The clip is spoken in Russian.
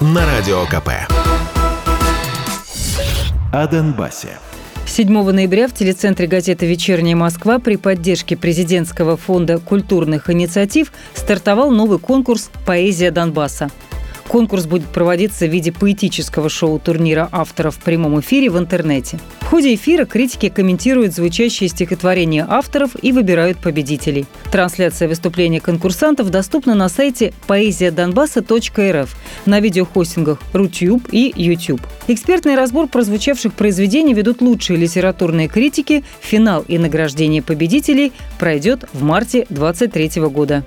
на Радио КП. О Донбассе. 7 ноября в телецентре газеты «Вечерняя Москва» при поддержке президентского фонда культурных инициатив стартовал новый конкурс «Поэзия Донбасса». Конкурс будет проводиться в виде поэтического шоу-турнира авторов в прямом эфире в интернете. В ходе эфира критики комментируют звучащие стихотворения авторов и выбирают победителей. Трансляция выступления конкурсантов доступна на сайте поэзиядонбасса.рф, на видеохостингах Рутюб и YouTube. Экспертный разбор прозвучавших произведений ведут лучшие литературные критики. Финал и награждение победителей пройдет в марте 2023 года.